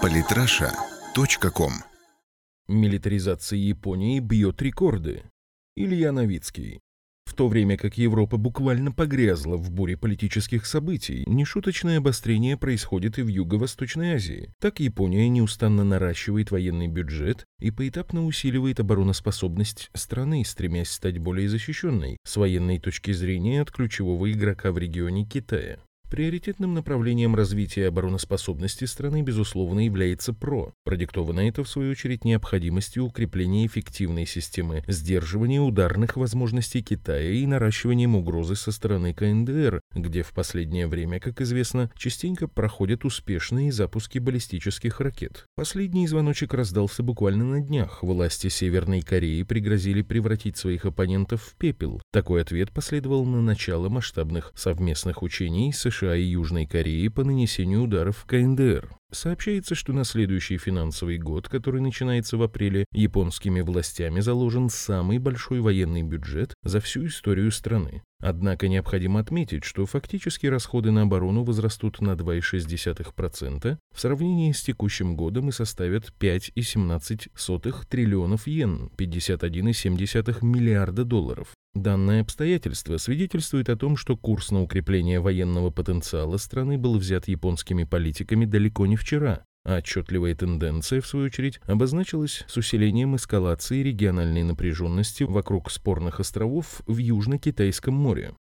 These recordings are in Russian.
Политраша.ком Милитаризация Японии бьет рекорды. Илья Новицкий. В то время как Европа буквально погрязла в буре политических событий, нешуточное обострение происходит и в Юго-Восточной Азии. Так Япония неустанно наращивает военный бюджет и поэтапно усиливает обороноспособность страны, стремясь стать более защищенной с военной точки зрения от ключевого игрока в регионе Китая. Приоритетным направлением развития обороноспособности страны, безусловно, является ПРО. Продиктовано это, в свою очередь, необходимостью укрепления эффективной системы сдерживания ударных возможностей Китая и наращиванием угрозы со стороны КНДР, где в последнее время, как известно, частенько проходят успешные запуски баллистических ракет. Последний звоночек раздался буквально на днях. Власти Северной Кореи пригрозили превратить своих оппонентов в пепел. Такой ответ последовал на начало масштабных совместных учений США США и Южной Кореи по нанесению ударов в КНДР. Сообщается, что на следующий финансовый год, который начинается в апреле, японскими властями заложен самый большой военный бюджет за всю историю страны. Однако необходимо отметить, что фактически расходы на оборону возрастут на 2,6% в сравнении с текущим годом и составят 5,17 триллионов йен, 51,7 миллиарда долларов. Данное обстоятельство свидетельствует о том, что курс на укрепление военного потенциала страны был взят японскими политиками далеко не вчера, а отчетливая тенденция, в свою очередь, обозначилась с усилением эскалации региональной напряженности вокруг спорных островов в Южно-Китайском море.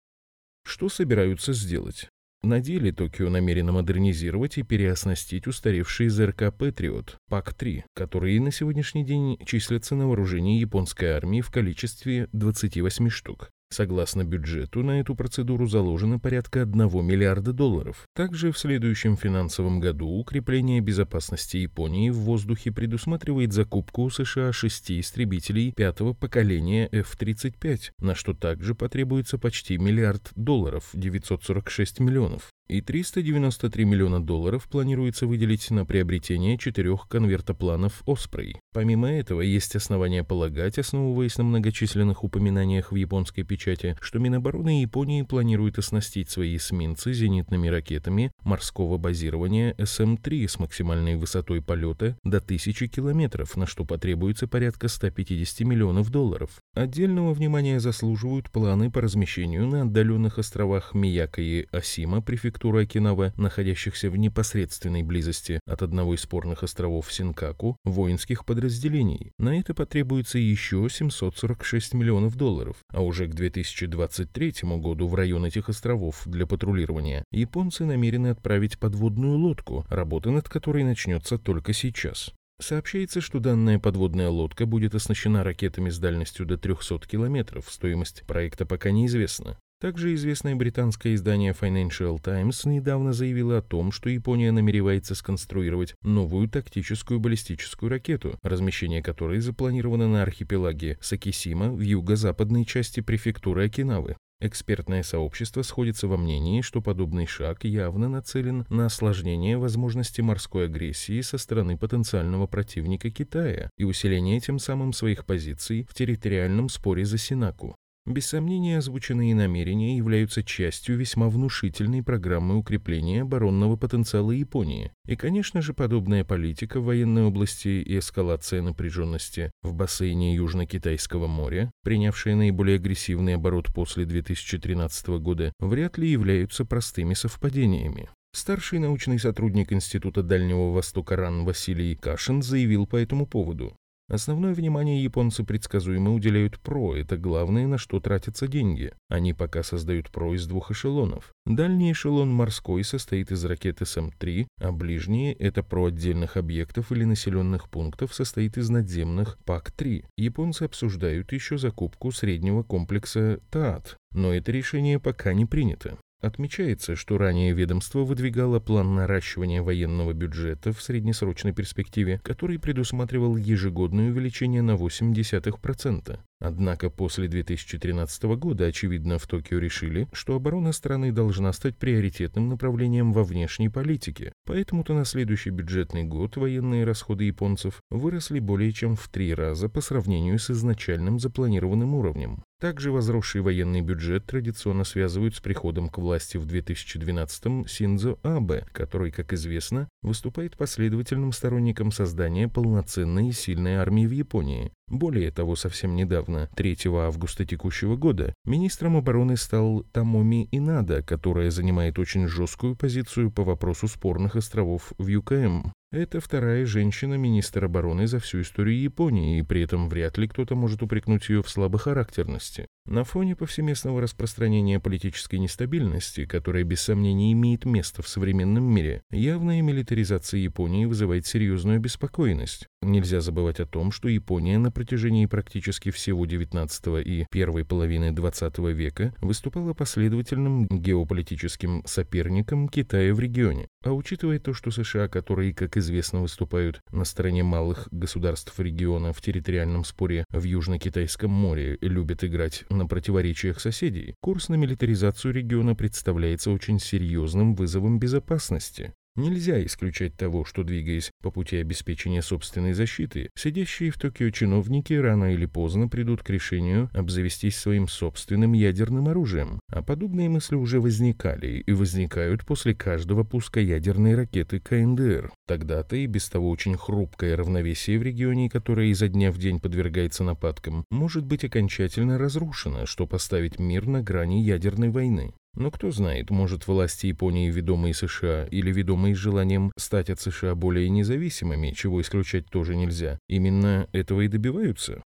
Что собираются сделать? На деле Токио намерено модернизировать и переоснастить устаревшие ЗРК «Патриот» ПАК-3, которые на сегодняшний день числятся на вооружении японской армии в количестве 28 штук. Согласно бюджету, на эту процедуру заложено порядка 1 миллиарда долларов. Также в следующем финансовом году укрепление безопасности Японии в воздухе предусматривает закупку у США шести истребителей пятого поколения F-35, на что также потребуется почти миллиард долларов, 946 миллионов и 393 миллиона долларов планируется выделить на приобретение четырех конвертопланов «Оспрей». Помимо этого, есть основания полагать, основываясь на многочисленных упоминаниях в японской печати, что Минобороны Японии планирует оснастить свои эсминцы зенитными ракетами морского базирования СМ-3 с максимальной высотой полета до 1000 километров, на что потребуется порядка 150 миллионов долларов. Отдельного внимания заслуживают планы по размещению на отдаленных островах Мияка и Осима префектуры префектуры Окинава, находящихся в непосредственной близости от одного из спорных островов Синкаку, воинских подразделений. На это потребуется еще 746 миллионов долларов, а уже к 2023 году в район этих островов для патрулирования японцы намерены отправить подводную лодку, работа над которой начнется только сейчас. Сообщается, что данная подводная лодка будет оснащена ракетами с дальностью до 300 километров. Стоимость проекта пока неизвестна. Также известное британское издание Financial Times недавно заявило о том, что Япония намеревается сконструировать новую тактическую баллистическую ракету, размещение которой запланировано на архипелаге Сакисима в юго-западной части префектуры Окинавы. Экспертное сообщество сходится во мнении, что подобный шаг явно нацелен на осложнение возможности морской агрессии со стороны потенциального противника Китая и усиление тем самым своих позиций в территориальном споре за Синаку. Без сомнения, озвученные намерения являются частью весьма внушительной программы укрепления оборонного потенциала Японии. И, конечно же, подобная политика в военной области и эскалация напряженности в бассейне Южно-Китайского моря, принявшая наиболее агрессивный оборот после 2013 года, вряд ли являются простыми совпадениями. Старший научный сотрудник Института Дальнего Востока РАН Василий Кашин заявил по этому поводу. Основное внимание японцы предсказуемо уделяют ПРО, это главное, на что тратятся деньги. Они пока создают ПРО из двух эшелонов. Дальний эшелон морской состоит из ракет СМ-3, а ближние — это ПРО отдельных объектов или населенных пунктов, состоит из надземных ПАК-3. Японцы обсуждают еще закупку среднего комплекса ТААТ, но это решение пока не принято. Отмечается, что ранее ведомство выдвигало план наращивания военного бюджета в среднесрочной перспективе, который предусматривал ежегодное увеличение на 0,8%. Однако после 2013 года, очевидно, в Токио решили, что оборона страны должна стать приоритетным направлением во внешней политике. Поэтому-то на следующий бюджетный год военные расходы японцев выросли более чем в три раза по сравнению с изначальным запланированным уровнем. Также возросший военный бюджет традиционно связывают с приходом к власти в 2012-м Синдзо Абе, который, как известно, выступает последовательным сторонником создания полноценной и сильной армии в Японии. Более того, совсем недавно, 3 августа текущего года, министром обороны стал Тамоми Инада, которая занимает очень жесткую позицию по вопросу спорных островов в ЮКМ. Это вторая женщина-министр обороны за всю историю Японии, и при этом вряд ли кто-то может упрекнуть ее в слабохарактерности. На фоне повсеместного распространения политической нестабильности, которая без сомнения имеет место в современном мире, явная милитаризация Японии вызывает серьезную обеспокоенность. Нельзя забывать о том, что Япония на протяжении практически всего XIX и первой половины XX века выступала последовательным геополитическим соперником Китая в регионе. А учитывая то, что США, которые, как известно, выступают на стороне малых государств региона в территориальном споре в Южно-Китайском море, любят играть на противоречиях соседей, курс на милитаризацию региона представляется очень серьезным вызовом безопасности. Нельзя исключать того, что, двигаясь по пути обеспечения собственной защиты, сидящие в Токио чиновники рано или поздно придут к решению обзавестись своим собственным ядерным оружием. А подобные мысли уже возникали и возникают после каждого пуска ядерной ракеты КНДР. Тогда-то и без того очень хрупкое равновесие в регионе, которое изо дня в день подвергается нападкам, может быть окончательно разрушено, что поставить мир на грани ядерной войны. Но кто знает, может власти Японии, ведомые США или ведомые желанием стать от США более независимыми, чего исключать тоже нельзя, именно этого и добиваются?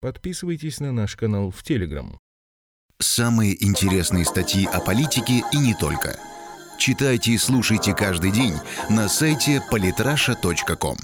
Подписывайтесь на наш канал в Телеграм. Самые интересные статьи о политике и не только. Читайте и слушайте каждый день на сайте polytrasha.com.